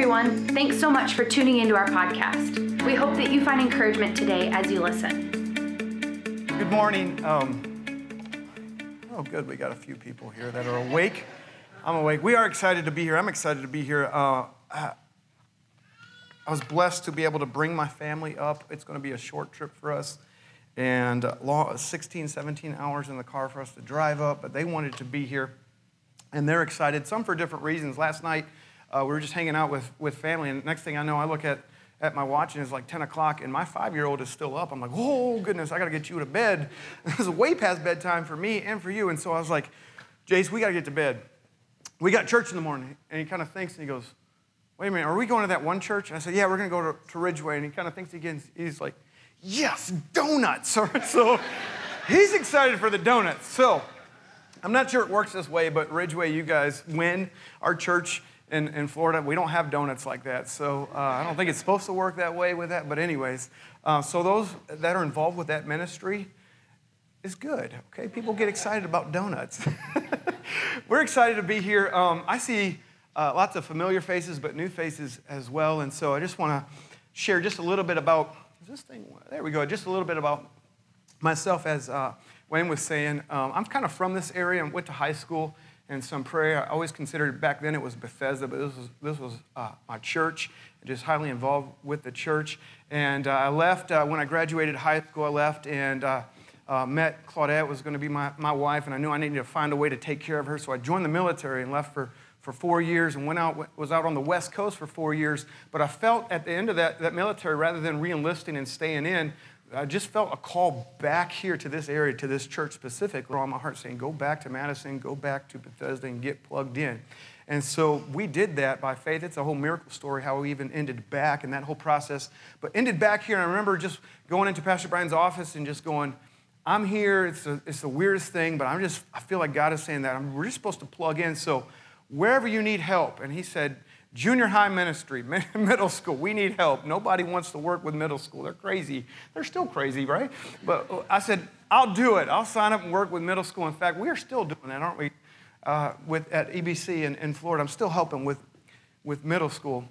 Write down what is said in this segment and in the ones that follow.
everyone. Thanks so much for tuning into our podcast. We hope that you find encouragement today as you listen. Good morning. Um, oh, good. We got a few people here that are awake. I'm awake. We are excited to be here. I'm excited to be here. Uh, I was blessed to be able to bring my family up. It's going to be a short trip for us and uh, 16, 17 hours in the car for us to drive up, but they wanted to be here and they're excited, some for different reasons. Last night, uh, we were just hanging out with, with family, and next thing I know, I look at, at my watch and it's like 10 o'clock, and my five year old is still up. I'm like, oh, goodness, I gotta get you to bed. this is way past bedtime for me and for you. And so I was like, Jace, we gotta get to bed. We got church in the morning. And he kind of thinks and he goes, wait a minute, are we going to that one church? And I said, yeah, we're gonna go to, to Ridgeway. And he kind of thinks again, he's like, yes, donuts. so he's excited for the donuts. So I'm not sure it works this way, but Ridgeway, you guys win. Our church in, in Florida, we don't have donuts like that. So uh, I don't think it's supposed to work that way with that. But, anyways, uh, so those that are involved with that ministry is good. Okay, people get excited about donuts. We're excited to be here. Um, I see uh, lots of familiar faces, but new faces as well. And so I just want to share just a little bit about this thing. There we go. Just a little bit about myself as uh, Wayne was saying, um, I'm kind of from this area and went to high school in Sun Prairie. I always considered back then it was Bethesda, but this was, this was uh, my church, just highly involved with the church. And uh, I left uh, when I graduated high school. I left and uh, uh, met Claudette was going to be my, my wife, and I knew I needed to find a way to take care of her. So I joined the military and left for for four years and went out was out on the west coast for four years but i felt at the end of that, that military rather than reenlisting and staying in I just felt a call back here to this area, to this church specifically, on my heart saying, go back to Madison, go back to Bethesda, and get plugged in. And so we did that by faith. It's a whole miracle story how we even ended back in that whole process. But ended back here, and I remember just going into Pastor Brian's office and just going, I'm here. It's, a, it's the weirdest thing, but I'm just, I feel like God is saying that. I'm, we're just supposed to plug in. So wherever you need help. And he said, Junior high ministry, middle school, we need help. Nobody wants to work with middle school. They're crazy. They're still crazy, right? But uh, I said, I'll do it. I'll sign up and work with middle school. In fact, we are still doing that, aren't we? Uh, with, at EBC in, in Florida. I'm still helping with, with middle school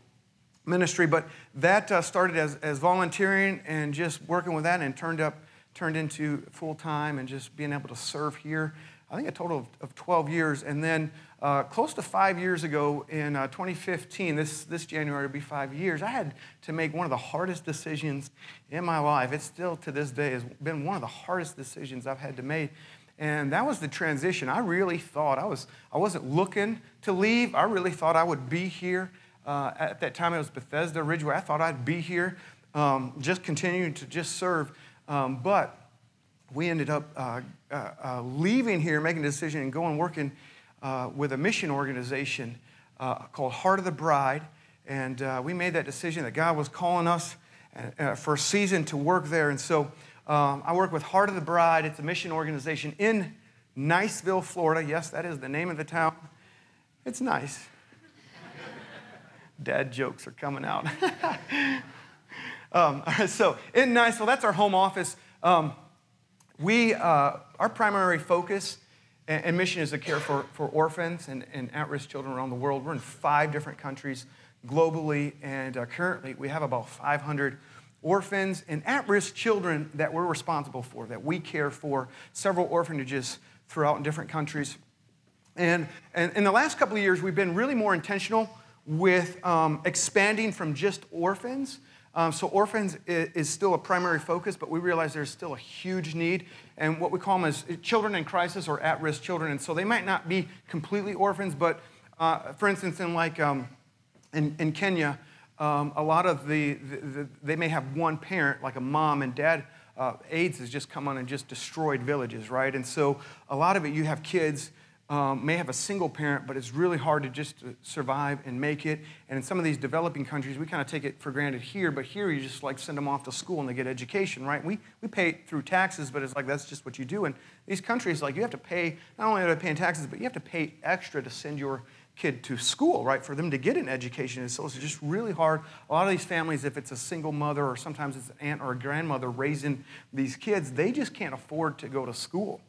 ministry, but that uh, started as, as volunteering and just working with that and turned up, turned into full time and just being able to serve here. I think a total of, of 12 years. And then uh, close to five years ago, in uh, 2015, this, this January will be five years, I had to make one of the hardest decisions in my life. It still, to this day, has been one of the hardest decisions I've had to make. And that was the transition. I really thought I, was, I wasn't looking to leave. I really thought I would be here. Uh, at that time, it was Bethesda Ridgeway. I thought I'd be here, um, just continuing to just serve. Um, but we ended up uh, uh, uh, leaving here, making a decision, and going working uh, with a mission organization uh, called Heart of the Bride. And uh, we made that decision that God was calling us uh, uh, for a season to work there. And so um, I work with Heart of the Bride. It's a mission organization in Niceville, Florida. Yes, that is the name of the town. It's nice. Dad jokes are coming out. um, so in Niceville, that's our home office. Um, we, uh, our primary focus and, mission is to care for, for orphans and, and at risk children around the world. We're in five different countries globally, and uh, currently we have about 500 orphans and at risk children that we're responsible for, that we care for, several orphanages throughout in different countries. And, and in the last couple of years, we've been really more intentional with um, expanding from just orphans um, so orphans is, is, still a primary focus, but we realize there's still a huge need. And what we call them is children in crisis or at-risk children. And so they might not be completely orphans, but uh, for instance, in like um, in, in, Kenya, um, a lot of the, the, the, they may have one parent, like a mom and dad. Uh, AIDS has just come on and just destroyed villages, right? And so a lot of it, you have kids um, may have a single parent, but it's really hard to just survive and make it. And in some of these developing countries, we kind of take it for granted here, but here you just like send them off to school and they get education, right? We, we pay through taxes, but it's like that's just what you do. And these countries, like you have to pay, not only are they paying taxes, but you have to pay extra to send your kid to school, right, for them to get an education. And so it's just really hard. A lot of these families, if it's a single mother or sometimes it's an aunt or a grandmother raising these kids, they just can't afford to go to school.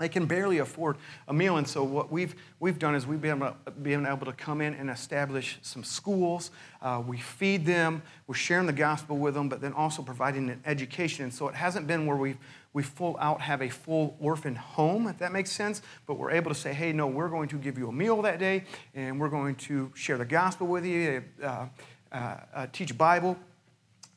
They can barely afford a meal. And so, what we've, we've done is we've been able, to, been able to come in and establish some schools. Uh, we feed them, we're sharing the gospel with them, but then also providing an education. And so, it hasn't been where we've we full out have a full orphan home, if that makes sense. But we're able to say, hey, no, we're going to give you a meal that day, and we're going to share the gospel with you, uh, uh, uh, teach Bible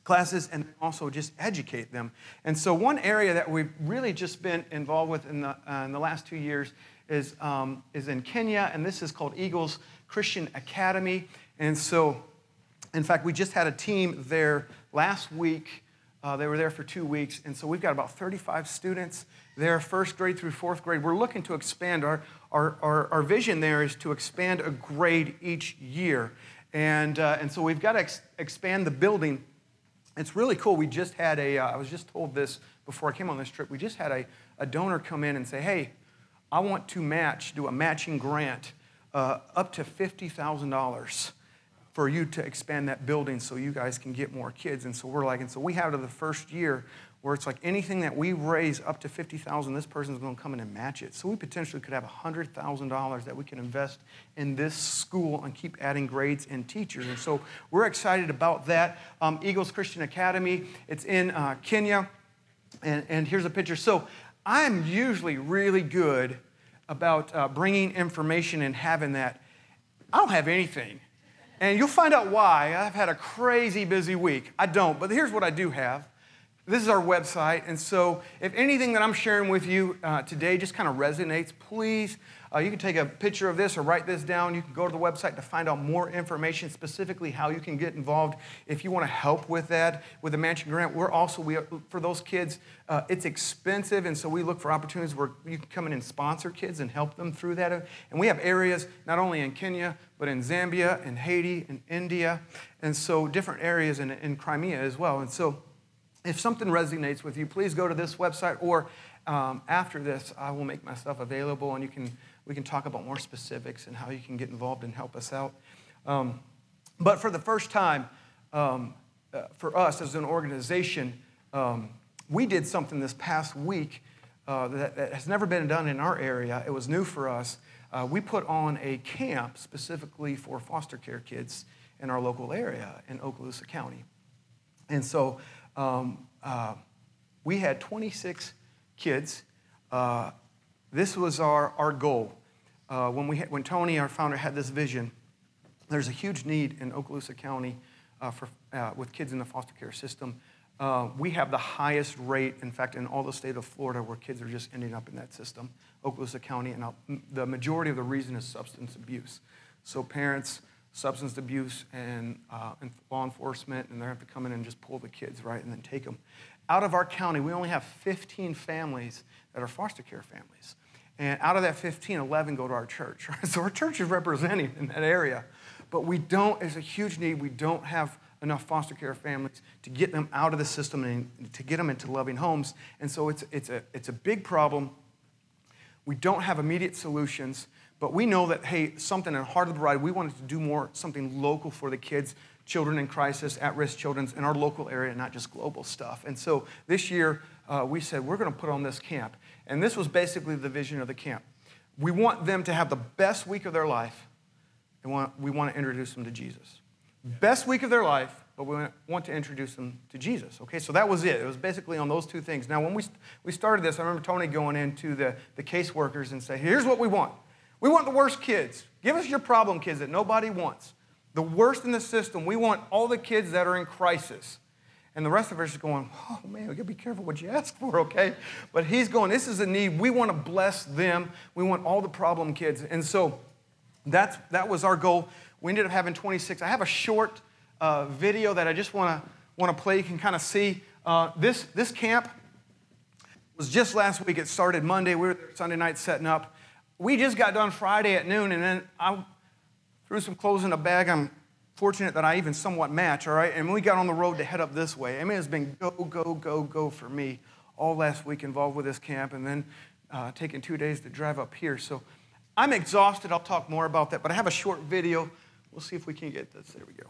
classes and also just educate them. And so, one area that we've really just been involved with in the, uh, in the last two years is, um, is in Kenya, and this is called Eagles Christian Academy. And so, in fact, we just had a team there last week. Uh, they were there for two weeks, and so we've got about 35 students there, first grade through fourth grade. We're looking to expand. Our, our, our, our vision there is to expand a grade each year. And, uh, and so we've got to ex- expand the building it's really cool. We just had a. Uh, I was just told this before I came on this trip, we just had a, a donor come in and say, hey, I want to match, do a matching grant uh, up to $50,000 for you to expand that building so you guys can get more kids. And so we're like, and so we have to the first year, where it's like anything that we raise up to 50,000, this person's to come in and match it. So we potentially could have $100,000 that we can invest in this school and keep adding grades and teachers. And so we're excited about that. Um, Eagles Christian Academy, it's in uh, Kenya. And, and here's a picture. So I'm usually really good about uh, bringing information and having that. I don't have anything. And you'll find out why. I've had a crazy busy week. I don't, but here's what I do have. This is our website, and so if anything that I'm sharing with you uh, today just kind of resonates, please, uh, you can take a picture of this or write this down. You can go to the website to find out more information, specifically how you can get involved. If you want to help with that, with the matching grant, we're also, we are, for those kids, uh, it's expensive, and so we look for opportunities where you can come in and sponsor kids and help them through that. And we have areas not only in Kenya, but in Zambia, in Haiti, in India, and so different areas in, in Crimea as well. And so, if something resonates with you, please go to this website or um, after this, I will make myself available and you can, we can talk about more specifics and how you can get involved and help us out. Um, but for the first time, um, uh, for us as an organization, um, we did something this past week uh, that, that, has never been done in our area. It was new for us. Uh, we put on a camp specifically for foster care kids in our local area in Okaloosa County. And so um, uh, we had 26 kids. Uh, this was our, our goal. Uh, when, we when Tony, our founder, had this vision, there's a huge need in Okaloosa County uh, for, uh, with kids in the foster care system. Uh, we have the highest rate, in fact, in all the state of Florida, where kids are just ending up in that system, Okaloosa County. And the majority of the reason is substance abuse. So parents substance abuse and, uh, and law enforcement, and they have to come in and just pull the kids, right, and then take them. Out of our county, we only have 15 families that are foster care families. And out of that 15, 11 go to our church. So our church is representing in that area. But we don't, there's a huge need. We don't have enough foster care families to get them out of the system and to get them into loving homes. And so it's, it's, a, it's a big problem. We don't have immediate solutions. But we know that, hey, something in Heart of the Bride, we wanted to do more, something local for the kids, children in crisis, at risk children in our local area, not just global stuff. And so this year, uh, we said, we're going to put on this camp. And this was basically the vision of the camp. We want them to have the best week of their life, and we want to introduce them to Jesus. Best week of their life, but we want to introduce them to Jesus. Okay, so that was it. It was basically on those two things. Now, when we, we started this, I remember Tony going into the, the caseworkers and say, here's what we want. We want the worst kids. Give us your problem kids that nobody wants. The worst in the system. We want all the kids that are in crisis. And the rest of us are going, oh man, we gotta be careful what you ask for, okay? But he's going, this is a need. We wanna bless them. We want all the problem kids. And so that's, that was our goal. We ended up having 26. I have a short uh, video that I just wanna, wanna play. You can kind of see uh, this, this camp was just last week. It started Monday. We were there Sunday night setting up we just got done Friday at noon, and then I threw some clothes in a bag. I'm fortunate that I even somewhat match, all right? And we got on the road to head up this way. I mean, it's been go, go, go, go for me all last week involved with this camp, and then uh, taking two days to drive up here. So I'm exhausted. I'll talk more about that, but I have a short video. We'll see if we can get this. There we go.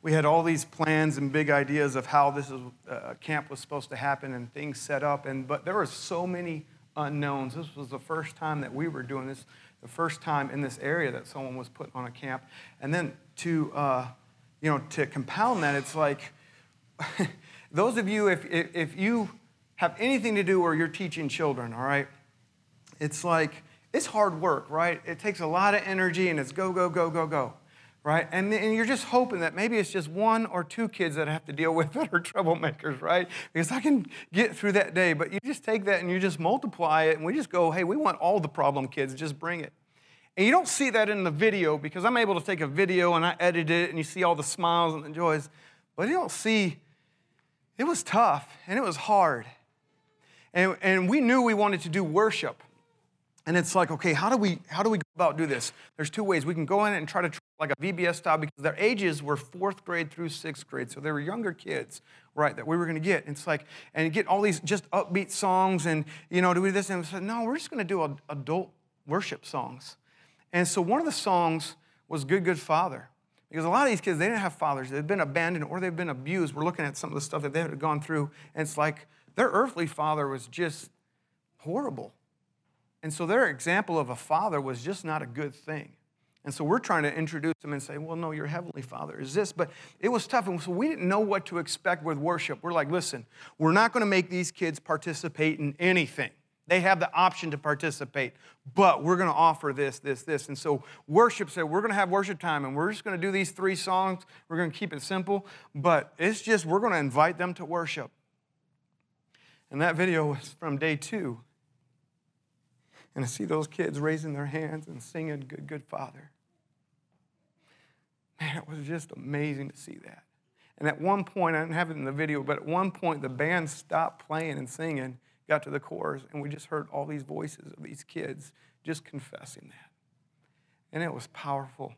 We had all these plans and big ideas of how this is, uh, camp was supposed to happen and things set up, and but there were so many unknowns. This was the first time that we were doing this, the first time in this area that someone was put on a camp. And then to, uh, you know, to compound that, it's like, those of you, if, if, if you have anything to do where you're teaching children, all right, it's like, it's hard work, right? It takes a lot of energy and it's go, go, go, go, go, right? And, and you're just hoping that maybe it's just one or two kids that I have to deal with that are troublemakers, right? Because I can get through that day. But you just take that and you just multiply it and we just go, hey, we want all the problem kids, just bring it. And you don't see that in the video because I'm able to take a video and I edit it and you see all the smiles and the joys. But you don't see, it was tough and it was hard. And, and we knew we wanted to do worship. And it's like, okay, how do we how do we go about do this? There's two ways. We can go in and try to like a VBS style because their ages were fourth grade through sixth grade, so they were younger kids, right? That we were going to get. And it's like, and get all these just upbeat songs, and you know, do we do this? And we said, no, we're just going to do adult worship songs. And so one of the songs was "Good Good Father," because a lot of these kids they didn't have fathers; they've been abandoned or they've been abused. We're looking at some of the stuff that they had gone through, and it's like their earthly father was just horrible and so their example of a father was just not a good thing. And so we're trying to introduce them and say, well, no, your heavenly father is this. But it was tough. And so we didn't know what to expect with worship. We're like, listen, we're not going to make these kids participate in anything. They have the option to participate, but we're going to offer this, this, this. And so worship said, we're going to have worship time and we're just going to do these three songs. We're going to keep it simple, but it's just, we're going to invite them to worship. And that video was from day two and I see those kids raising their hands and singing, Good, Good Father. Man, it was just amazing to see that. And at one point, I didn't have it in the video, but at one point, the band stopped playing and singing, got to the chorus, and we just heard all these voices of these kids just confessing that. And it was powerful.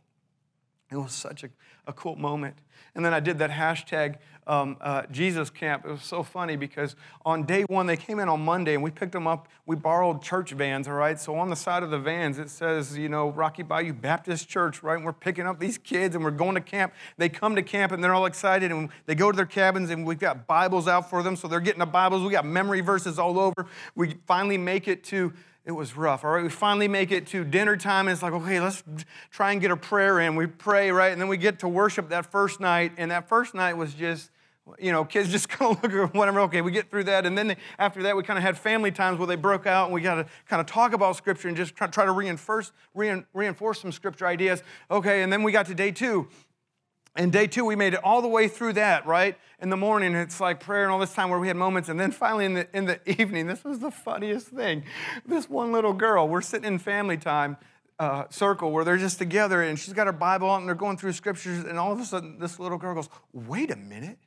It was such a, a cool moment. And then I did that hashtag um, uh, Jesus Camp. It was so funny because on day one, they came in on Monday and we picked them up. We borrowed church vans, all right? So on the side of the vans, it says, you know, Rocky Bayou Baptist Church, right? And we're picking up these kids and we're going to camp. They come to camp and they're all excited and they go to their cabins and we've got Bibles out for them. So they're getting the Bibles. We got memory verses all over. We finally make it to it was rough. All right, we finally make it to dinner time, and it's like, okay, let's try and get a prayer in. We pray, right? And then we get to worship that first night, and that first night was just, you know, kids just kind of look at whatever. Okay, we get through that, and then after that, we kind of had family times where they broke out, and we got to kind of talk about Scripture and just try, try to reinforce, reinforce some Scripture ideas. Okay, and then we got to day two, and day two, we made it all the way through that, right? In the morning, it's like prayer and all this time where we had moments. And then finally in the, in the evening, this was the funniest thing. This one little girl, we're sitting in family time uh, circle where they're just together and she's got her Bible and they're going through scriptures. And all of a sudden, this little girl goes, Wait a minute,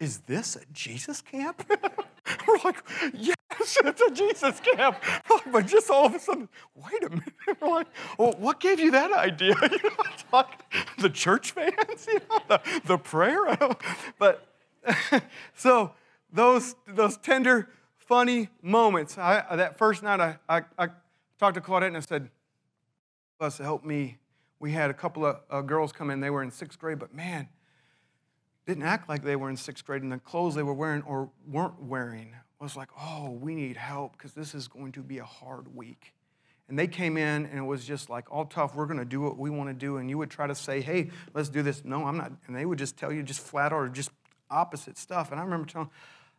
is this a Jesus camp? We're like, yes, it's a Jesus camp. But just all of a sudden, wait a minute. We're like, well, what gave you that idea? You know, the church fans, you know, the, the prayer. But so those those tender, funny moments. I, that first night, I, I, I talked to Claudette and I said, "Us help me." We had a couple of uh, girls come in. They were in sixth grade, but man, didn't act like they were in sixth grade, and the clothes they were wearing or weren't wearing was like, oh, we need help because this is going to be a hard week. And they came in and it was just like all tough. We're going to do what we want to do. And you would try to say, hey, let's do this. No, I'm not. And they would just tell you just flat or just opposite stuff. And I remember telling,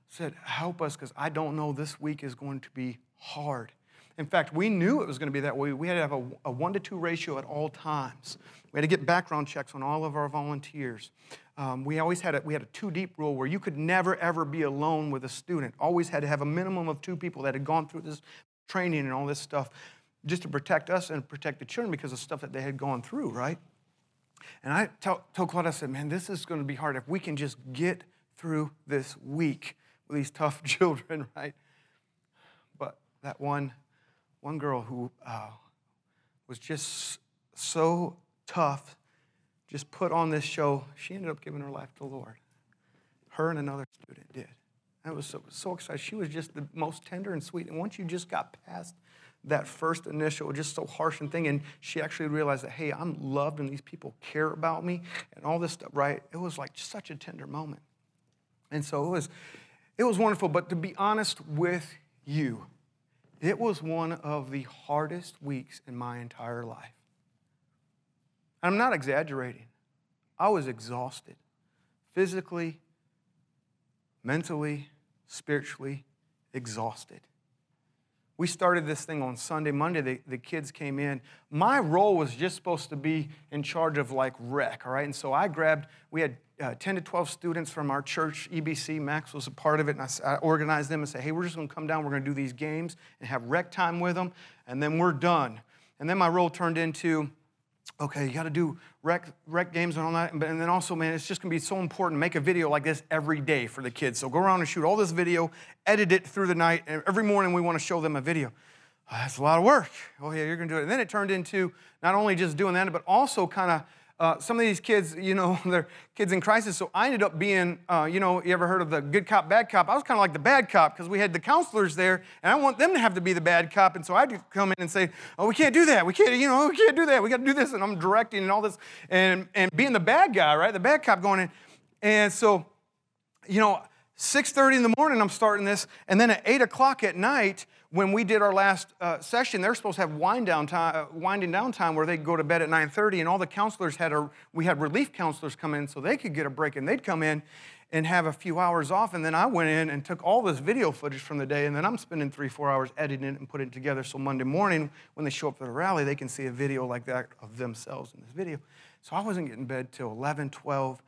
said, help us because I don't know this week is going to be hard. In fact, we knew it was going to be that way. We had to have a, a one to two ratio at all times. We had to get background checks on all of our volunteers. Um, we always had a, we had a two deep rule where you could never ever be alone with a student. Always had to have a minimum of two people that had gone through this training and all this stuff just to protect us and protect the children because of stuff that they had gone through, right? And I told Claude, I said, man, this is going to be hard. If we can just get through this week with these tough children, right? But that one, one girl who uh, was just so tough just put on this show, she ended up giving her life to the Lord. Her and another student did. I was so, so excited. She was just the most tender and sweet. And once you just got past that first initial, just so harsh and thing, and she actually realized that, hey, I'm loved and these people care about me and all this stuff, right? It was like such a tender moment. And so it was, it was wonderful. But to be honest with you, It was one of the hardest weeks in my entire life. I'm not exaggerating. I was exhausted physically, mentally, spiritually exhausted. We started this thing on Sunday. Monday, the, the kids came in. My role was just supposed to be in charge of like rec, all right? And so I grabbed, we had uh, 10 to 12 students from our church, EBC. Max was a part of it, and I, I organized them and said, hey, we're just gonna come down, we're gonna do these games and have rec time with them, and then we're done. And then my role turned into, okay, you got to do rec, rec games and all that. And then also, man, it's just going to be so important make a video like this every day for the kids. So go around and shoot all this video, edit it through the night. And every morning we want to show them a video. Oh, that's a lot of work. Oh, yeah, you're going to do it. And then it turned into not only just doing that, but also kind of uh, some of these kids, you know, they're kids in crisis. So I ended up being, uh, you know, you ever heard of the good cop, bad cop? I was kind of like the bad cop because we had the counselors there, and I want them to have to be the bad cop. And so I'd come in and say, oh, we can't do that. We can't, you know, we can't do that. We got to do this. And I'm directing and all this, and, and being the bad guy, right? The bad cop going in. And so, you know, 6.30 in the morning i'm starting this and then at 8 o'clock at night when we did our last uh, session they're supposed to have wind down time, uh, winding down time where they go to bed at 9.30 and all the counselors had a we had relief counselors come in so they could get a break and they'd come in and have a few hours off and then i went in and took all this video footage from the day and then i'm spending three four hours editing it and putting it together so monday morning when they show up for the rally they can see a video like that of themselves in this video so i wasn't getting bed till 11 12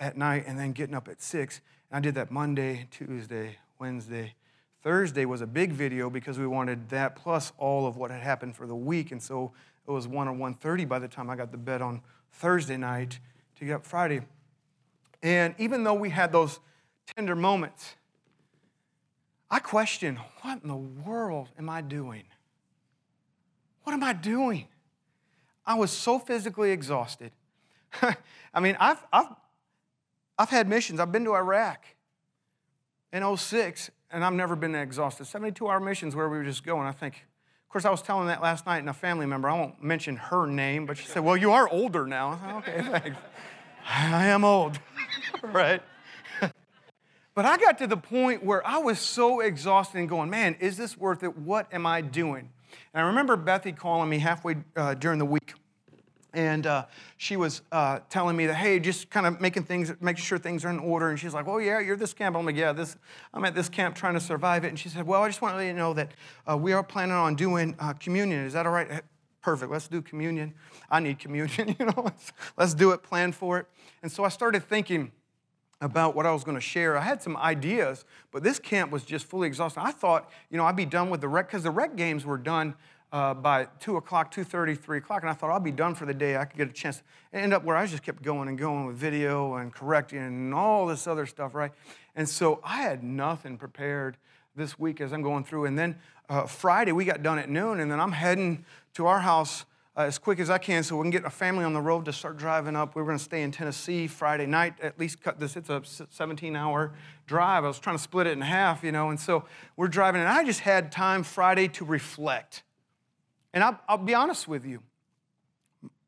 at night and then getting up at 6 and I did that Monday, Tuesday, Wednesday. Thursday was a big video because we wanted that plus all of what had happened for the week. And so it was 1 or 1.30 by the time I got to bed on Thursday night to get up Friday. And even though we had those tender moments, I questioned, what in the world am I doing? What am I doing? I was so physically exhausted. I mean, I've, I've I've had missions. I've been to Iraq in 06, and I've never been exhausted. 72 hour missions where we were just going. I think, of course, I was telling that last night, and a family member, I won't mention her name, but she said, Well, you are older now. Said, Okay, thanks. I am old, right? but I got to the point where I was so exhausted and going, Man, is this worth it? What am I doing? And I remember Bethy calling me halfway uh, during the week and uh, she was uh, telling me that hey just kind of making things making sure things are in order. And she's like oh yeah you're this camp. I'm like yeah this i'm at this camp trying to survive it. And she said well i just want to let you know that uh, we are planning on doing uh, communion. Is that all right? Perfect. Let's do communion. I need communion you know? Let's, let's do it. Plan for it. And so i started thinking about what I was going to share. I had some ideas, but this camp was just fully exhausted. I thought, you know, I'd be done with the rec because the rec games were done uh, by 2 o'clock, 2.30, 3 o'clock, and I thought I'll be done for the day. I could get a chance. And end up where I just kept going and going with video and correcting and all this other stuff, right? And so I had nothing prepared this week as I'm going through. And then uh, Friday, we got done at noon, and then I'm heading to our house uh, as quick as I can so we can get a family on the road to start driving up. We were going to stay in Tennessee Friday night, at least cut this. It's a 17 hour drive. I was trying to split it in half, you know, and so we're driving, and I just had time Friday to reflect and I'll, I'll be honest with you.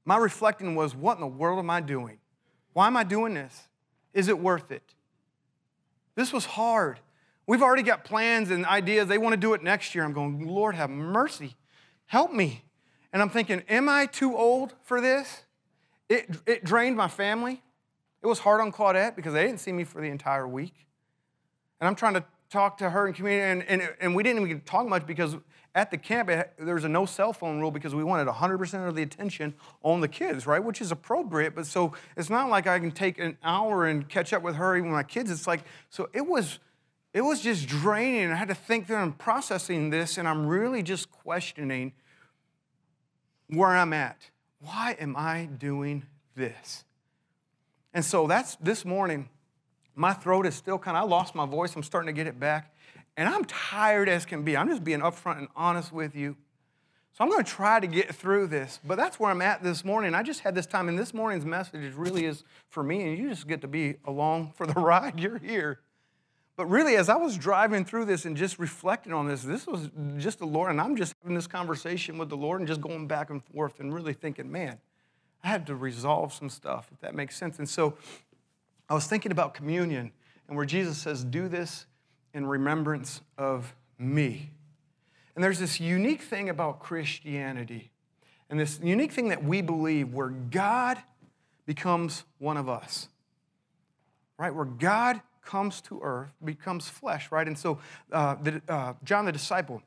My reflecting was, what in the world am I doing? Why am I doing this? Is it worth it? This was hard. We've already got plans and ideas. They want to do it next year. I'm going, Lord, have mercy. Help me. And I'm thinking, am I too old for this? It, it drained my family. It was hard on Claudette because they didn't see me for the entire week. And I'm trying to talk to her and communicate, and, and, and we didn't even talk much because at the camp, there was a no cell phone rule because we wanted 100% of the attention on the kids, right? Which is appropriate, but so it's not like I can take an hour and catch up with her even with my kids. It's like, so it was, it was just draining. I had to think through and processing this, and I'm really just questioning where I'm at. Why am I doing this? And so that's this morning, my throat is still kind of, I lost my voice. I'm starting to get it back. And I'm tired as can be. I'm just being upfront and honest with you. So I'm going to try to get through this, but that's where I'm at this morning. I just had this time, and this morning's message really is for me, and you just get to be along for the ride. You're here. But really, as I was driving through this and just reflecting on this, this was just the Lord, and I'm just having this conversation with the Lord and just going back and forth and really thinking, man, I had to resolve some stuff, if that makes sense. And so I was thinking about communion and where Jesus says, do this in remembrance of me. And there's this unique thing about Christianity, and this unique thing that we believe where God becomes one of us, right? Where God comes to earth, becomes flesh, right? And so uh, the, uh, John the disciple,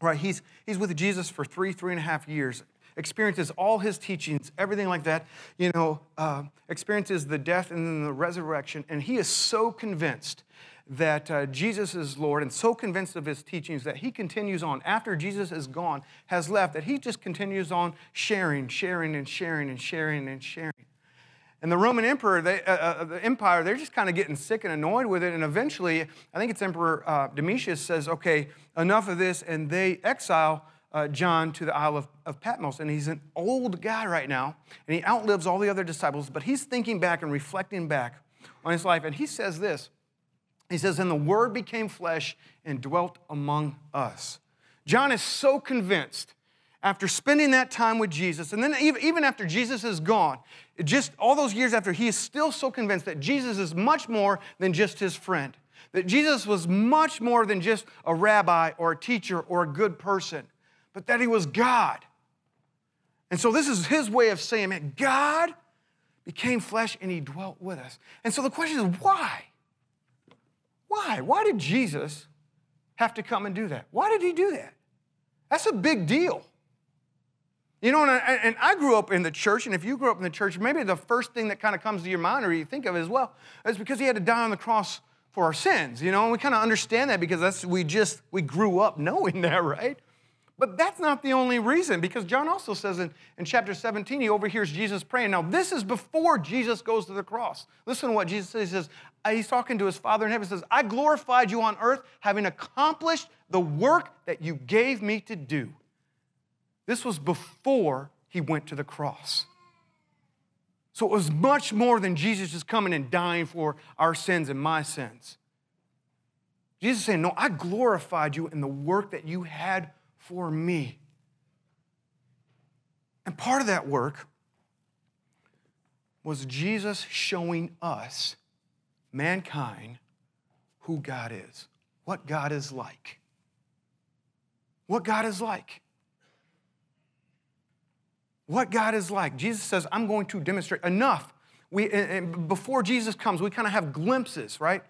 right? He's, he's with Jesus for three, three and a half years, experiences all his teachings, everything like that, you know, uh, experiences the death and then the resurrection. And he is so convinced that uh, Jesus is Lord and so convinced of his teachings that he continues on after Jesus is gone, has left, that he just continues on sharing, sharing, and sharing, and sharing, and sharing. And the Roman emperor, they, uh, uh, the empire, they're just kind of getting sick and annoyed with it. And eventually, I think it's Emperor uh, Domitius says, okay, enough of this. And they exile uh, John to the Isle of, of Patmos. And he's an old guy right now. And he outlives all the other disciples. But he's thinking back and reflecting back on his life. And he says this He says, And the Word became flesh and dwelt among us. John is so convinced after spending that time with Jesus, and then even after Jesus is gone, just all those years after, he is still so convinced that Jesus is much more than just his friend. That Jesus was much more than just a rabbi or a teacher or a good person, but that he was God. And so this is his way of saying, man, God became flesh and he dwelt with us. And so the question is, why? Why? Why did Jesus have to come and do that? Why did he do that? That's a big deal. You know, and I, and I, grew up in the church, and if you grew up in the church, maybe the first thing that kind of comes to your mind or you think of as well is because he had to die on the cross for our sins, you know, and we kind of understand that because that's, we just, we grew up knowing that, right? But that's not the only reason, because John also says in, in chapter 17, he overhears Jesus praying. Now, this is before Jesus goes to the cross. Listen to what Jesus says. He says, uh, he's talking to his Father in heaven, he says, I glorified you on earth, having accomplished the work that you gave me to do. This was before he went to the cross. So it was much more than Jesus just coming and dying for our sins and my sins. Jesus saying, No, I glorified you in the work that you had for me. And part of that work was Jesus showing us, mankind, who God is, what God is like. What God is like what God is like. Jesus says, I'm going to demonstrate enough. We, and before Jesus comes, we kind of have glimpses, right?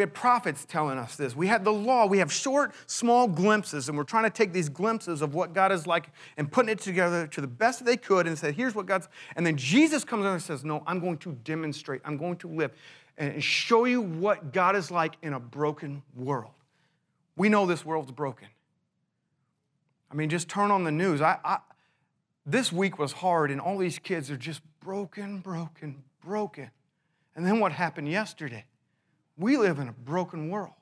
We had prophets telling us this. We had the law. We have short, small glimpses, and we're trying to take these glimpses of what God is like and putting it together to the best they could and said, here's what God's. And then Jesus comes in and says, No, I'm going to demonstrate, I'm going to live and show you what God is like in a broken world. We know this world's broken. I mean, just turn on the news. I, I, this week was hard, and all these kids are just broken, broken, broken. And then what happened yesterday? We live in a broken world.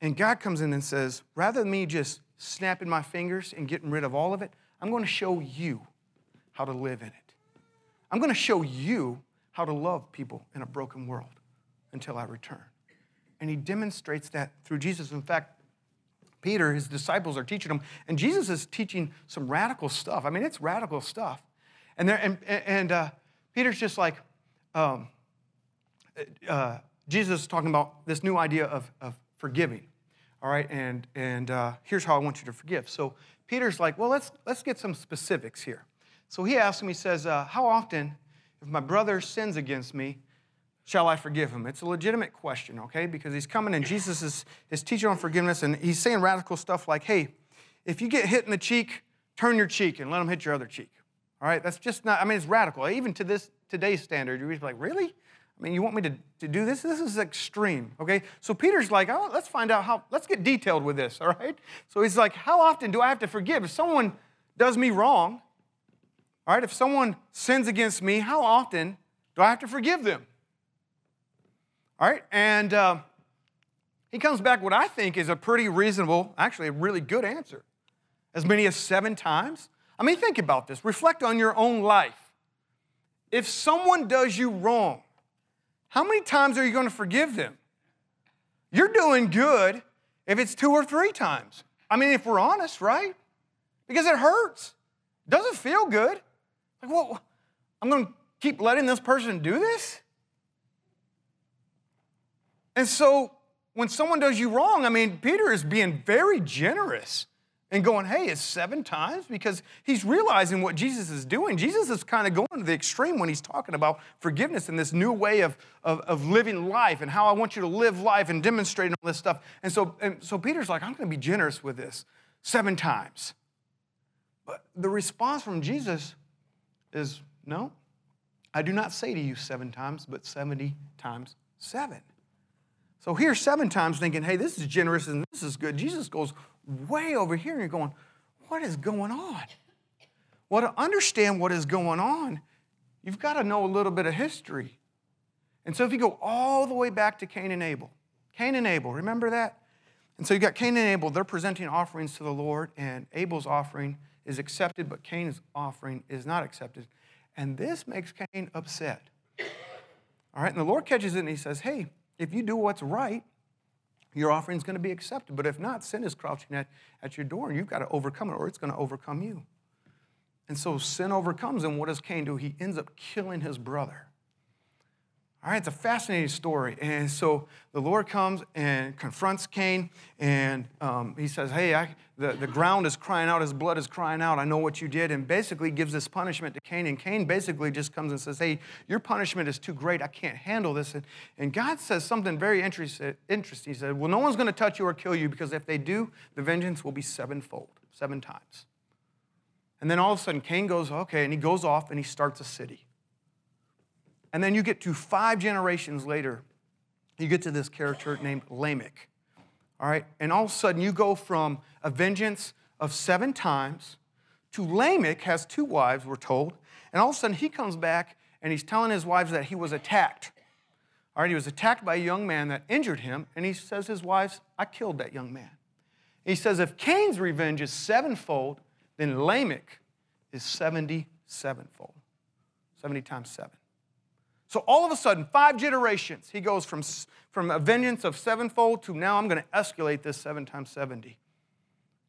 And God comes in and says, rather than me just snapping my fingers and getting rid of all of it, I'm going to show you how to live in it. I'm going to show you how to love people in a broken world until I return. And he demonstrates that through Jesus. In fact, Peter, his disciples are teaching him, and Jesus is teaching some radical stuff. I mean, it's radical stuff. And, there, and, and uh, Peter's just like, um, uh, Jesus is talking about this new idea of, of forgiving. All right, and, and uh, here's how I want you to forgive. So Peter's like, well, let's, let's get some specifics here. So he asks him, he says, uh, How often, if my brother sins against me, shall I forgive him? It's a legitimate question, okay? Because he's coming and Jesus is, is teaching on forgiveness and he's saying radical stuff like, hey, if you get hit in the cheek, turn your cheek and let him hit your other cheek. All right, that's just not, I mean, it's radical. Even to this today's standard, you're like, really? I mean, you want me to, to do this? This is extreme, okay? So Peter's like, oh, let's find out how, let's get detailed with this, all right? So he's like, how often do I have to forgive? If someone does me wrong, all right, if someone sins against me, how often do I have to forgive them? All right, and uh, he comes back what I think is a pretty reasonable, actually a really good answer. As many as seven times. I mean, think about this. Reflect on your own life. If someone does you wrong, how many times are you going to forgive them? You're doing good if it's two or three times. I mean, if we're honest, right? Because it hurts. It doesn't feel good. Like, well, I'm going to keep letting this person do this? And so when someone does you wrong, I mean, Peter is being very generous and going, hey, it's seven times because he's realizing what Jesus is doing. Jesus is kind of going to the extreme when he's talking about forgiveness and this new way of, of, of living life and how I want you to live life and demonstrate all this stuff. And so, and so Peter's like, I'm going to be generous with this seven times. But the response from Jesus is, no, I do not say to you seven times, but 70 times seven. So here, seven times thinking, hey, this is generous and this is good. Jesus goes way over here, and you're going, what is going on? Well, to understand what is going on, you've got to know a little bit of history. And so if you go all the way back to Cain and Abel, Cain and Abel, remember that? And so you've got Cain and Abel, they're presenting offerings to the Lord, and Abel's offering is accepted, but Cain's offering is not accepted. And this makes Cain upset. All right, and the Lord catches it and he says, Hey, if you do what's right, your offering is going to be accepted. But if not, sin is crouching at, at your door and you've got to overcome it or it's going to overcome you. And so sin overcomes, and what does Cain do? He ends up killing his brother. All right, it's a fascinating story. And so the Lord comes and confronts Cain, and um, he says, Hey, I, the, the ground is crying out, his blood is crying out. I know what you did. And basically gives this punishment to Cain. And Cain basically just comes and says, Hey, your punishment is too great. I can't handle this. And, and God says something very interesting. He said, Well, no one's going to touch you or kill you because if they do, the vengeance will be sevenfold, seven times. And then all of a sudden, Cain goes, Okay, and he goes off and he starts a city. And then you get to five generations later, you get to this character named Lamech. All right? And all of a sudden, you go from a vengeance of seven times to Lamech has two wives, we're told. And all of a sudden, he comes back and he's telling his wives that he was attacked. All right, he was attacked by a young man that injured him, and he says his wives, I killed that young man. He says if Cain's revenge is sevenfold, then Lamech is 70 sevenfold. 70 times seven. So all of a sudden, five generations, he goes from, from a vengeance of sevenfold to now I'm going to escalate this seven times 70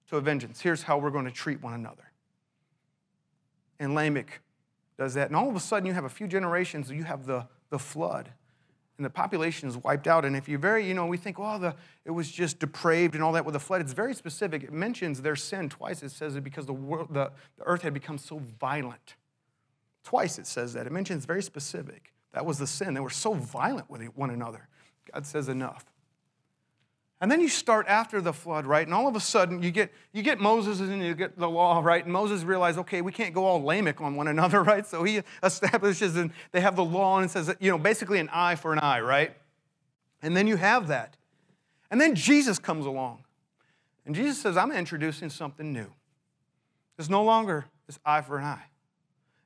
to a vengeance. Here's how we're going to treat one another. And Lamech does that. And all of a sudden, you have a few generations, you have the, the flood. And the population is wiped out. And if you very, you know, we think, oh, the, it was just depraved and all that with the flood. It's very specific. It mentions their sin twice. It says it because the, world, the, the earth had become so violent. Twice it says that. It mentions very specific. That was the sin. They were so violent with one another. God says enough. And then you start after the flood, right? And all of a sudden you get you get Moses and you get the law, right? And Moses realized, okay, we can't go all Lamech on one another, right? So he establishes and they have the law and it says, you know, basically an eye for an eye, right? And then you have that. And then Jesus comes along. And Jesus says, I'm introducing something new. It's no longer this eye for an eye.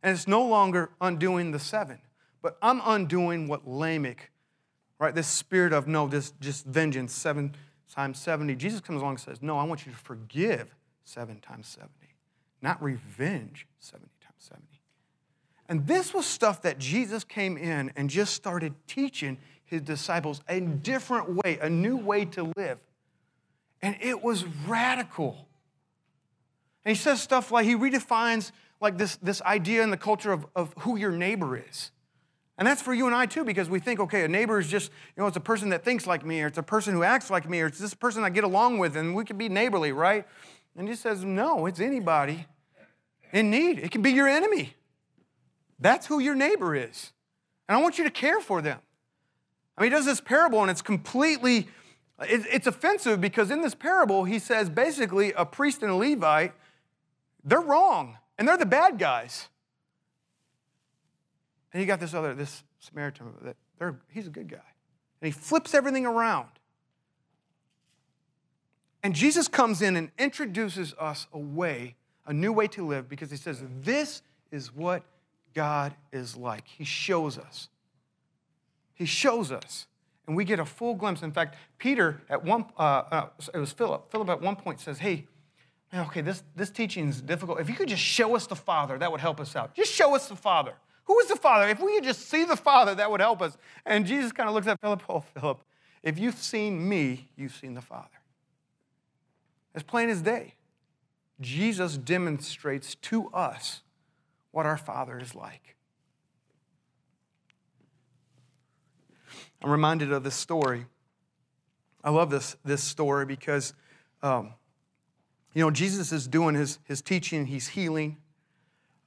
And it's no longer undoing the seven. But I'm undoing what Lamech, right? This spirit of no, this just vengeance, seven times 70. Jesus comes along and says, No, I want you to forgive seven times 70, not revenge 70 times 70. And this was stuff that Jesus came in and just started teaching his disciples a different way, a new way to live. And it was radical. And he says stuff like he redefines like this, this idea in the culture of, of who your neighbor is. And that's for you and I too, because we think, okay, a neighbor is just, you know, it's a person that thinks like me, or it's a person who acts like me, or it's this person I get along with, and we can be neighborly, right? And he says, no, it's anybody in need. It can be your enemy. That's who your neighbor is. And I want you to care for them. I mean, he does this parable, and it's completely, it's offensive because in this parable, he says basically a priest and a Levite, they're wrong, and they're the bad guys. And you got this other, this Samaritan, that he's a good guy. And he flips everything around. And Jesus comes in and introduces us a way, a new way to live, because he says, This is what God is like. He shows us. He shows us. And we get a full glimpse. In fact, Peter, at one, uh, uh, it was Philip. Philip at one point says, Hey, okay, this, this teaching is difficult. If you could just show us the Father, that would help us out. Just show us the Father. Who is the Father? If we could just see the Father, that would help us. And Jesus kind of looks at Philip, oh, Philip, if you've seen me, you've seen the Father. As plain as day. Jesus demonstrates to us what our Father is like. I'm reminded of this story I love this, this story because, um, you know, Jesus is doing his, his teaching, he's healing,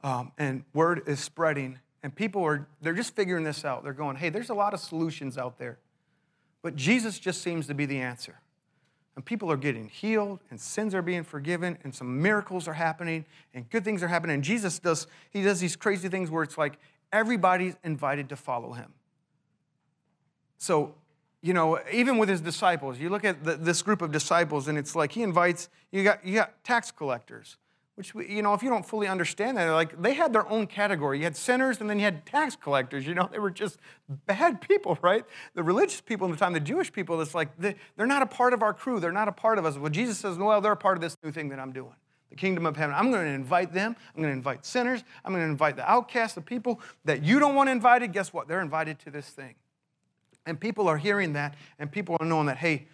um, and word is spreading. And people are, they're just figuring this out. They're going, hey, there's a lot of solutions out there. But Jesus just seems to be the answer. And people are getting healed, and sins are being forgiven, and some miracles are happening, and good things are happening. And Jesus does, he does these crazy things where it's like everybody's invited to follow him. So, you know, even with his disciples, you look at the, this group of disciples, and it's like he invites, you got, you got tax collectors, which, you know, if you don't fully understand that, like they had their own category. You had sinners and then you had tax collectors. You know, they were just bad people, right? The religious people in the time, the Jewish people, it's like they, they're not a part of our crew. They're not a part of us. Well, Jesus says, well, they're a part of this new thing that I'm doing the kingdom of heaven. I'm going to invite them. I'm going to invite sinners. I'm going to invite the outcasts, the people that you don't want invited. Guess what? They're invited to this thing. And people are hearing that, and people are knowing that, hey,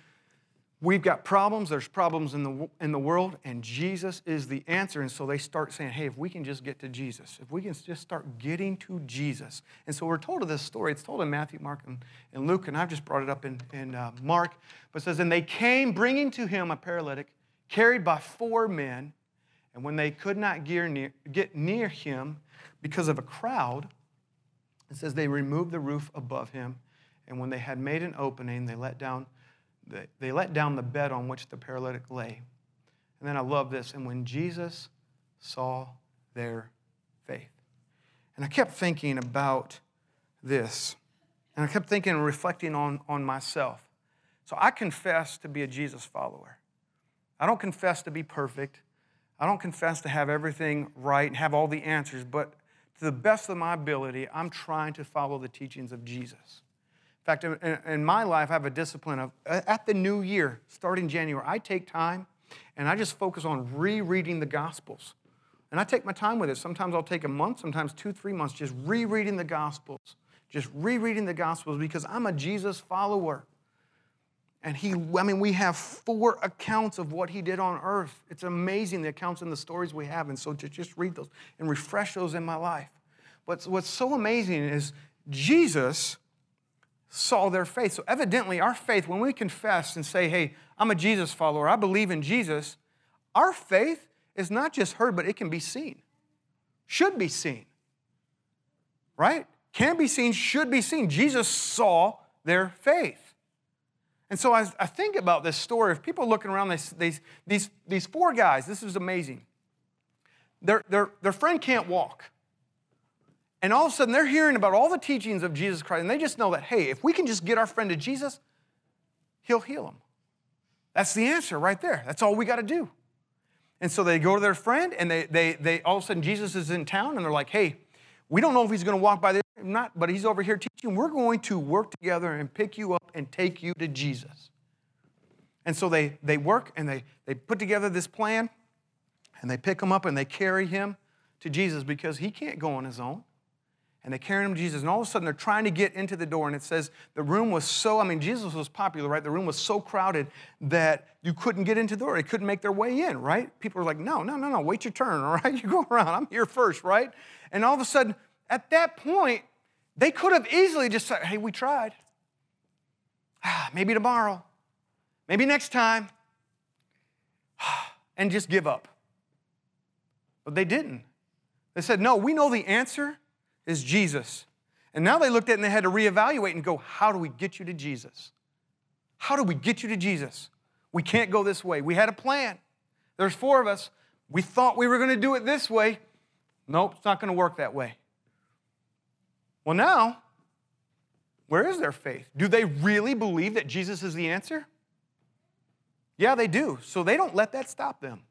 We've got problems, there's problems in the, in the world, and Jesus is the answer. And so they start saying, hey, if we can just get to Jesus, if we can just start getting to Jesus. And so we're told of this story. It's told in Matthew, Mark, and, and Luke, and I've just brought it up in, in uh, Mark. But it says, and they came bringing to him a paralytic carried by four men. And when they could not near, get near him because of a crowd, it says they removed the roof above him. And when they had made an opening, they let down they let down the bed on which the paralytic lay. And then I love this. And when Jesus saw their faith. And I kept thinking about this. And I kept thinking and reflecting on, on myself. So I confess to be a Jesus follower. I don't confess to be perfect. I don't confess to have everything right and have all the answers, but to the best of my ability, I'm trying to follow the teachings of Jesus fact, in, in my life, I have a discipline of at the new year, starting January, I take time and I just focus on rereading the Gospels. And I take my time with it. Sometimes I'll take a month, sometimes two, three months, just rereading the Gospels. Just rereading the Gospels because I'm a Jesus follower. And he, I mean, we have four accounts of what he did on earth. It's amazing the accounts and the stories we have. And so to just read those and refresh those in my life. But what's so amazing is Jesus saw their faith. So, evidently, our faith, when we confess and say, hey, I'm a Jesus follower, I believe in Jesus, our faith is not just heard, but it can be seen. Should be seen. Right? Can be seen, should be seen. Jesus saw their faith. And so I, I think about this story. If people looking around, they, they, these, these four guys, this is amazing. Their, their, their friend can't walk. And all of a sudden, they're hearing about all the teachings of Jesus Christ, and they just know that, hey, if we can just get our friend to Jesus, he'll heal him. That's the answer right there. That's all we got to do. And so they go to their friend, and they, they, they all of a sudden, Jesus is in town, and they're like, hey, we don't know if he's going to walk by there or not, but he's over here teaching. We're going to work together and pick you up and take you to Jesus. And so they, they work and they, they put together this plan, and they pick him up and they carry him to Jesus because he can't go on his own and they carry him to Jesus. And all of a sudden, they're trying to get into the door. And it says the room was so, I mean, Jesus was popular, right? The room was so crowded that you couldn't get into the door. They couldn't make their way in, right? People were like, no, no, no, no, wait your turn, all right? You go around. I'm here first, right? And all of a sudden, at that point, they could have easily just said, hey, we tried. Maybe tomorrow. Maybe next time. And just give up. But they didn't. They said, no, we know the answer is Jesus. And now they looked at it and they had to reevaluate and go, how do we get you to Jesus? How do we get you to Jesus? We can't go this way. We had a plan. There's four of us. We thought we were going to do it this way. Nope, it's not going to work that way. Well, now, where is their faith? Do they really believe that Jesus is the answer? Yeah, they do. So they don't let that stop them.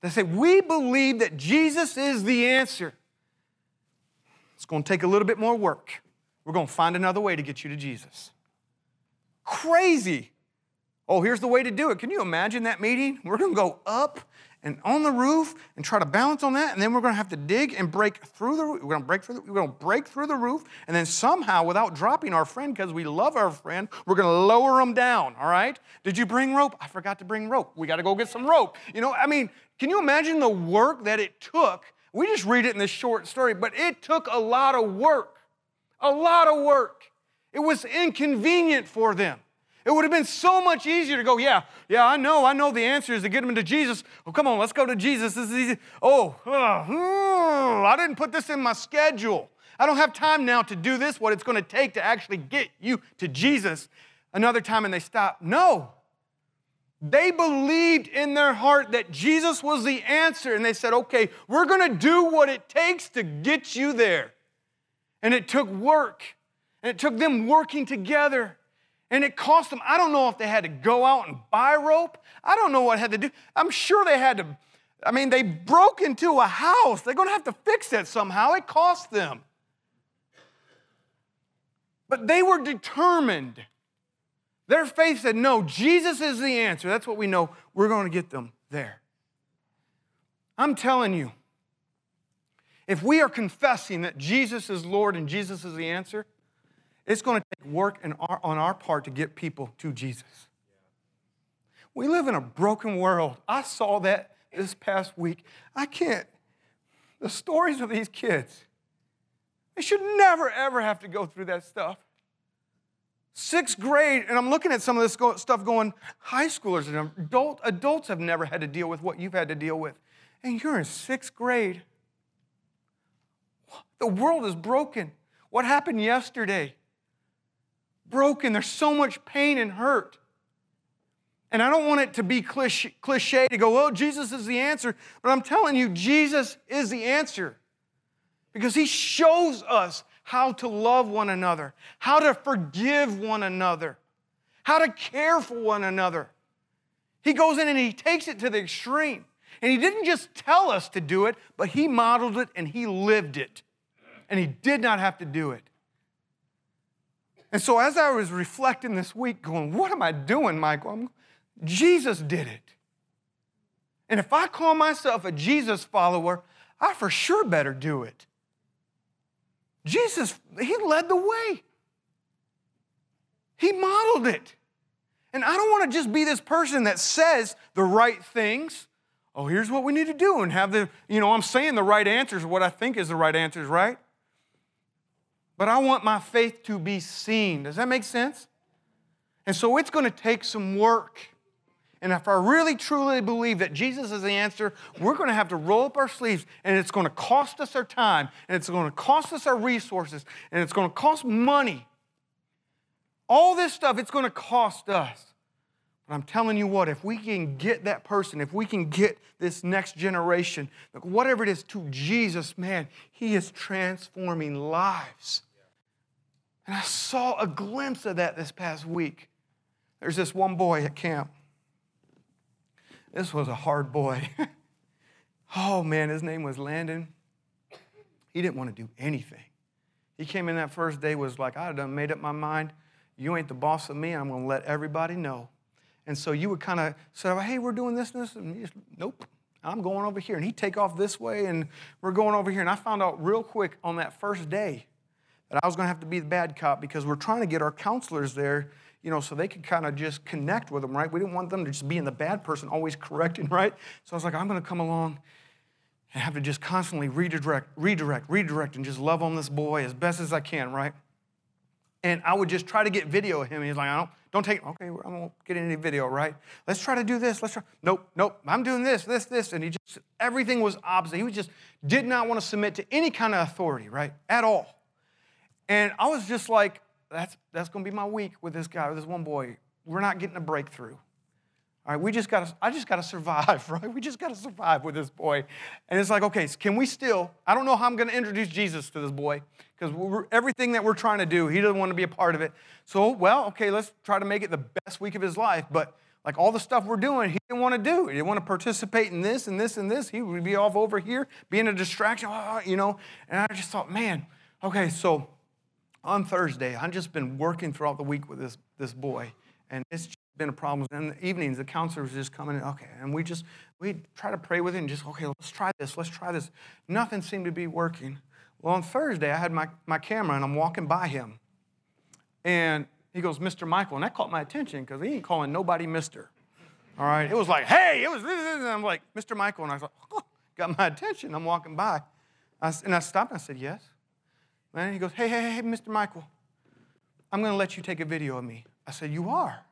They say, We believe that Jesus is the answer. It's going to take a little bit more work. We're going to find another way to get you to Jesus. Crazy. Oh, here's the way to do it. Can you imagine that meeting? We're going to go up and on the roof and try to balance on that, and then we're going to have to dig and break through the roof. We're going to break through the, we're going to break through the roof, and then somehow, without dropping our friend, because we love our friend, we're going to lower him down. All right? Did you bring rope? I forgot to bring rope. We got to go get some rope. You know, I mean, can you imagine the work that it took we just read it in this short story, but it took a lot of work. A lot of work. It was inconvenient for them. It would have been so much easier to go, yeah, yeah, I know, I know the answer is to get them to Jesus. Oh, come on, let's go to Jesus. This is easy. Oh, oh, I didn't put this in my schedule. I don't have time now to do this, what it's going to take to actually get you to Jesus. Another time, and they stop. No. They believed in their heart that Jesus was the answer, and they said, okay, we're going to do what it takes to get you there. And it took work, and it took them working together. And it cost them, I don't know if they had to go out and buy rope. I don't know what had to do. I'm sure they had to, I mean, they broke into a house. They're going to have to fix that somehow. It cost them. But they were determined. Their faith said, No, Jesus is the answer. That's what we know. We're going to get them there. I'm telling you, if we are confessing that Jesus is Lord and Jesus is the answer, it's going to take work our, on our part to get people to Jesus. We live in a broken world. I saw that this past week. I can't, the stories of these kids, they should never, ever have to go through that stuff. Sixth grade, and I'm looking at some of this stuff going, high schoolers and adult, adults have never had to deal with what you've had to deal with. And you're in sixth grade. The world is broken. What happened yesterday? broken. There's so much pain and hurt. And I don't want it to be cliche, cliche to go, oh, Jesus is the answer. But I'm telling you, Jesus is the answer because he shows us how to love one another, how to forgive one another, how to care for one another. He goes in and he takes it to the extreme. And he didn't just tell us to do it, but he modeled it and he lived it. And he did not have to do it. And so as I was reflecting this week, going, what am I doing, Michael? I'm, Jesus did it. And if I call myself a Jesus follower, I for sure better do it. Jesus, He led the way. He modeled it. And I don't want to just be this person that says the right things. Oh, here's what we need to do, and have the, you know, I'm saying the right answers, what I think is the right answers, right? but I want my faith to be seen. Does that make sense? And so it's going to take some work. And if I really truly believe that Jesus is the answer, we're going to have to roll up our sleeves and it's going to cost us our time and it's going to cost us our resources and it's going to cost money. All this stuff, it's going to cost us. But I'm telling you what, if we can get that person, if we can get this next generation, whatever it is, to Jesus, man, He is transforming lives. And I saw a glimpse of that this past week. There's this one boy at camp. This was a hard boy. oh man, his name was Landon. He didn't want to do anything. He came in that first day, was like, I done made up my mind. You ain't the boss of me. I'm going to let everybody know. And so you would kind of say, hey, we're doing this and this. And just, nope, I'm going over here. And he'd take off this way, and we're going over here. And I found out real quick on that first day that I was going to have to be the bad cop because we're trying to get our counselors there, you know, so they could kind of just connect with them, right? We didn't want them to just be in the bad person, always correcting, right? So I was like, I'm going to come along and have to just constantly redirect, redirect, redirect, and just love on this boy as best as I can, right? And I would just try to get video of him. He's like, I don't, don't take, okay, I won't get any video, right? Let's try to do this. Let's try. Nope, nope, I'm doing this, this, this. And he just, everything was opposite. He was just did not want to submit to any kind of authority, right? At all. And I was just like, that's, that's going to be my week with this guy, with this one boy. We're not getting a breakthrough. All right, we just got to, I just got to survive, right? We just got to survive with this boy. And it's like, okay, can we still, I don't know how I'm going to introduce Jesus to this boy because everything that we're trying to do, he doesn't want to be a part of it. So, well, okay, let's try to make it the best week of his life. But like all the stuff we're doing, he didn't want to do. He didn't want to participate in this and this and this. He would be off over here, being a distraction, ah, you know. And I just thought, man, okay, so on Thursday, I've just been working throughout the week with this, this boy, and it's been a problem. And the evenings, the counselors just coming in, okay, and we just, we try to pray with him, just, okay, let's try this, let's try this. Nothing seemed to be working. Well, on Thursday, I had my, my camera, and I'm walking by him, and he goes, Mr. Michael, and that caught my attention because he ain't calling nobody Mr. All right, it was like, hey, it was this, and I'm like, Mr. Michael, and I thought, oh, got my attention. I'm walking by, I, and I stopped, and I said, yes. And he goes, hey, hey, hey, Mr. Michael, I'm going to let you take a video of me. I said, you are?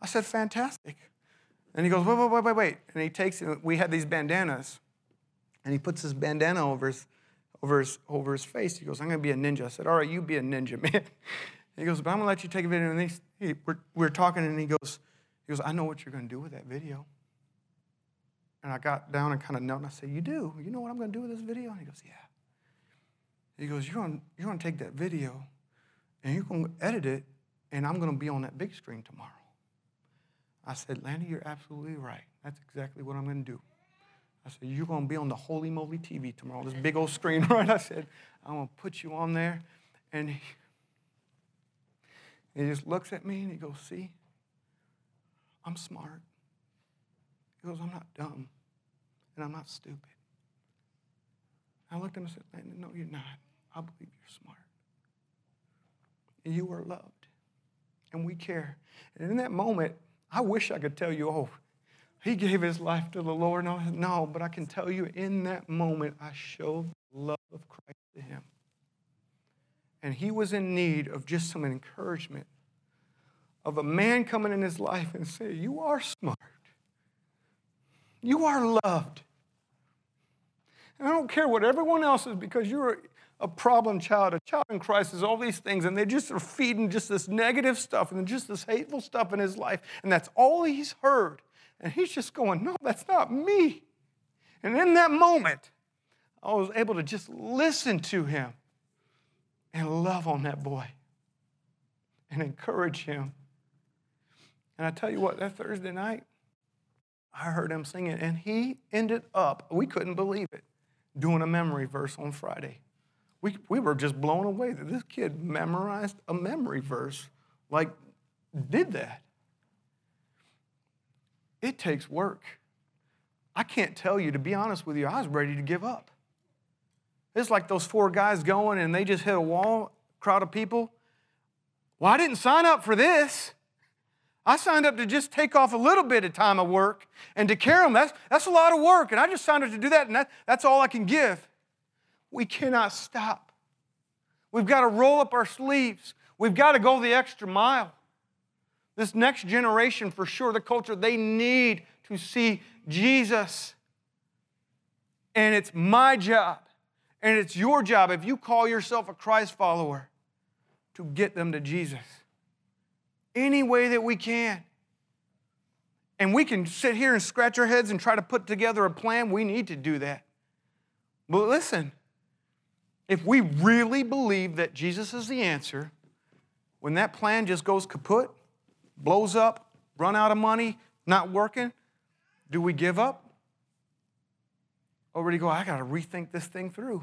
I said, Fantastic. And he goes, Wait, wait, wait, wait, wait. And he takes, we had these bandanas, and he puts his bandana over his, over his, over his face. He goes, I'm going to be a ninja. I said, All right, you be a ninja, man. He goes, But I'm going to let you take a video. And he, he, we're, we're talking, and he goes, he goes, I know what you're going to do with that video. And I got down and kind of knelt, and I said, You do? You know what I'm going to do with this video? And he goes, Yeah. He goes, You're going you're to take that video, and you're going to edit it, and I'm going to be on that big screen tomorrow. I said, Lanny, you're absolutely right. That's exactly what I'm going to do. I said, You're going to be on the Holy Moly TV tomorrow, this big old screen, right? I said, I'm going to put you on there. And he, he just looks at me and he goes, See, I'm smart. He goes, I'm not dumb and I'm not stupid. I looked at him and said, no, you're not. I believe you're smart. And you are loved. And we care. And in that moment, I wish I could tell you, oh, he gave his life to the Lord. No, no, but I can tell you in that moment, I showed the love of Christ to him. And he was in need of just some encouragement of a man coming in his life and say, You are smart. You are loved. And I don't care what everyone else is because you're a problem child, a child in crisis, all these things, and they just are feeding just this negative stuff and just this hateful stuff in his life. And that's all he's heard. And he's just going, No, that's not me. And in that moment, I was able to just listen to him and love on that boy and encourage him. And I tell you what, that Thursday night, I heard him singing, and he ended up, we couldn't believe it, doing a memory verse on Friday. We, we were just blown away that this kid memorized a memory verse, like, did that. It takes work. I can't tell you, to be honest with you, I was ready to give up. It's like those four guys going and they just hit a wall, crowd of people. Well, I didn't sign up for this. I signed up to just take off a little bit of time of work and to care them. That's, that's a lot of work. And I just signed up to do that, and that, that's all I can give. We cannot stop. We've got to roll up our sleeves. We've got to go the extra mile. This next generation, for sure, the culture, they need to see Jesus. And it's my job, and it's your job, if you call yourself a Christ follower, to get them to Jesus any way that we can. And we can sit here and scratch our heads and try to put together a plan. We need to do that. But listen, if we really believe that Jesus is the answer, when that plan just goes kaput, blows up, run out of money, not working, do we give up? Or do we go, I got to rethink this thing through?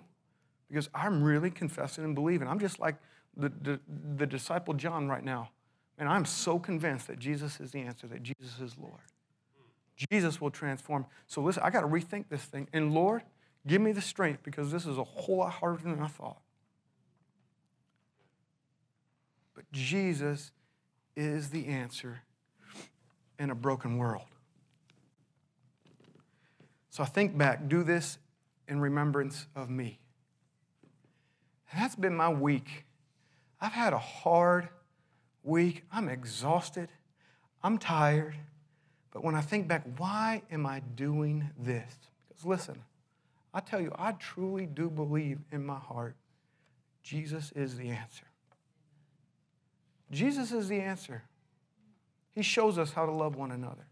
Because I'm really confessing and believing. I'm just like the, the, the disciple John right now. And I'm so convinced that Jesus is the answer, that Jesus is Lord. Jesus will transform. So listen, I got to rethink this thing. And Lord, give me the strength because this is a whole lot harder than I thought. But Jesus is the answer in a broken world. So I think back, do this in remembrance of me. That's been my week. I've had a hard week. I'm exhausted, I'm tired. But when I think back, why am I doing this? Because listen, I tell you, I truly do believe in my heart Jesus is the answer. Jesus is the answer. He shows us how to love one another.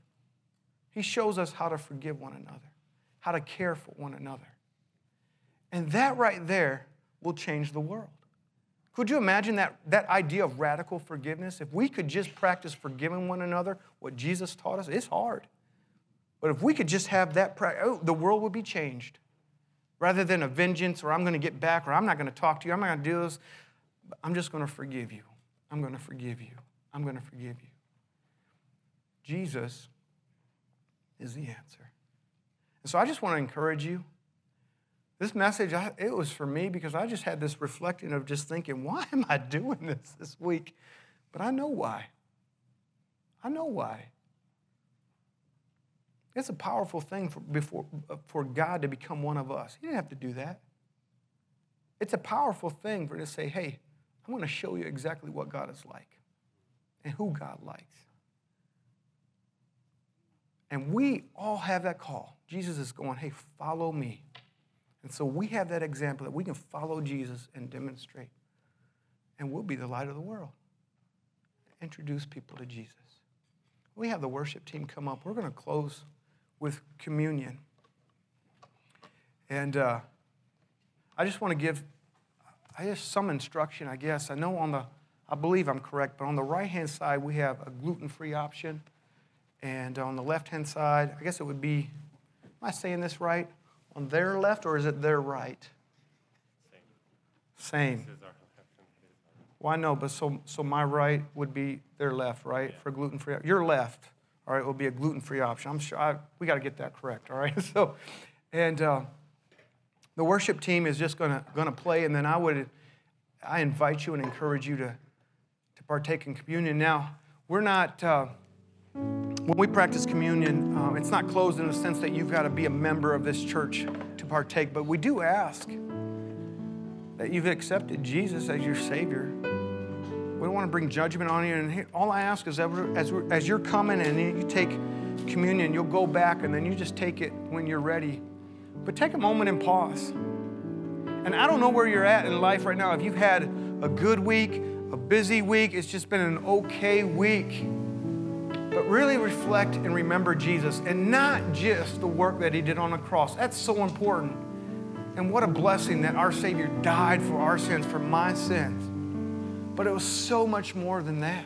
He shows us how to forgive one another, how to care for one another. And that right there will change the world. Could you imagine that, that idea of radical forgiveness? If we could just practice forgiving one another, what Jesus taught us, it's hard. But if we could just have that, oh, the world would be changed. Rather than a vengeance or I'm going to get back or I'm not going to talk to you, I'm not going to do this, I'm just going to forgive you. I'm going to forgive you. I'm going to forgive you. Jesus is the answer. And so I just want to encourage you this message, I, it was for me because I just had this reflecting of just thinking, why am I doing this this week? But I know why. I know why. It's a powerful thing for, before, uh, for God to become one of us. He didn't have to do that. It's a powerful thing for him to say, hey, I'm going to show you exactly what God is like and who God likes. And we all have that call. Jesus is going, hey, follow me. And so we have that example that we can follow Jesus and demonstrate. And we'll be the light of the world. Introduce people to Jesus. We have the worship team come up. We're going to close with communion. And uh, I just want to give I guess, some instruction, I guess. I know on the, I believe I'm correct, but on the right hand side, we have a gluten free option. And on the left hand side, I guess it would be, am I saying this right? On their left, or is it their right? Same. Same. Well, I know, but so, so my right would be their left, right? Yeah. For gluten free. Your left, all right, it will be a gluten free option. I'm sure I, we got to get that correct, all right? So, and uh, the worship team is just going to play, and then I would, I invite you and encourage you to, to partake in communion. Now, we're not, uh, when we practice communion, um, it's not closed in the sense that you've got to be a member of this church to partake, but we do ask that you've accepted Jesus as your Savior. We don't want to bring judgment on you. And all I ask is as, as you're coming and you take communion, you'll go back and then you just take it when you're ready. But take a moment and pause. And I don't know where you're at in life right now. If you've had a good week, a busy week, it's just been an okay week but really reflect and remember Jesus and not just the work that he did on the cross. That's so important. And what a blessing that our Savior died for our sins, for my sins. But it was so much more than that.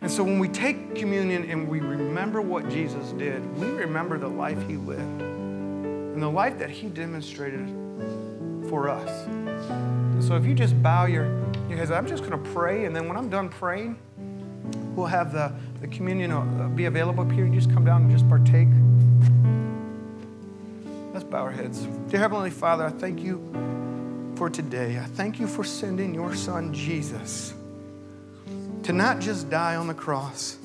And so when we take communion and we remember what Jesus did, we remember the life he lived and the life that he demonstrated for us. And so if you just bow your, your heads, I'm just going to pray, and then when I'm done praying, we'll have the, the communion uh, be available up here. You just come down and just partake. Let's bow our heads. Dear Heavenly Father, I thank you for today. I thank you for sending your Son, Jesus, to not just die on the cross,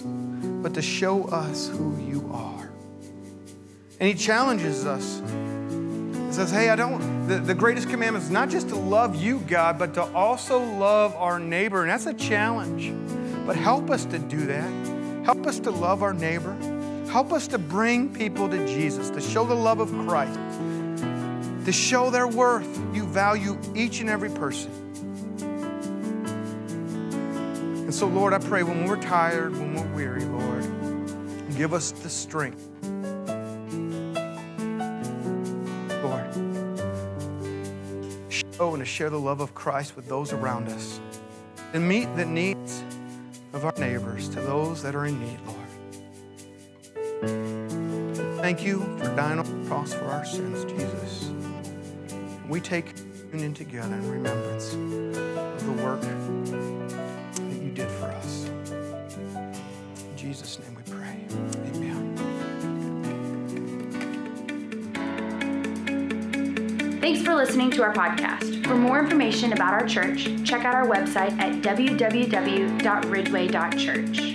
but to show us who you are. And He challenges us. He says, Hey, I don't, the, the greatest commandment is not just to love you, God, but to also love our neighbor. And that's a challenge. But help us to do that. Help us to love our neighbor. Help us to bring people to Jesus, to show the love of Christ, to show their worth. You value each and every person. And so, Lord, I pray when we're tired, when we're weary, Lord, give us the strength. Lord, show and to share the love of Christ with those around us and meet the needs of our neighbors, to those that are in need, Lord. Thank you for dying on the cross for our sins, Jesus. We take union together in remembrance of the work that you did for us. In Jesus' name we pray. Amen. Thanks for listening to our podcast. For more information about our church, check out our website at www.ridgeway.church.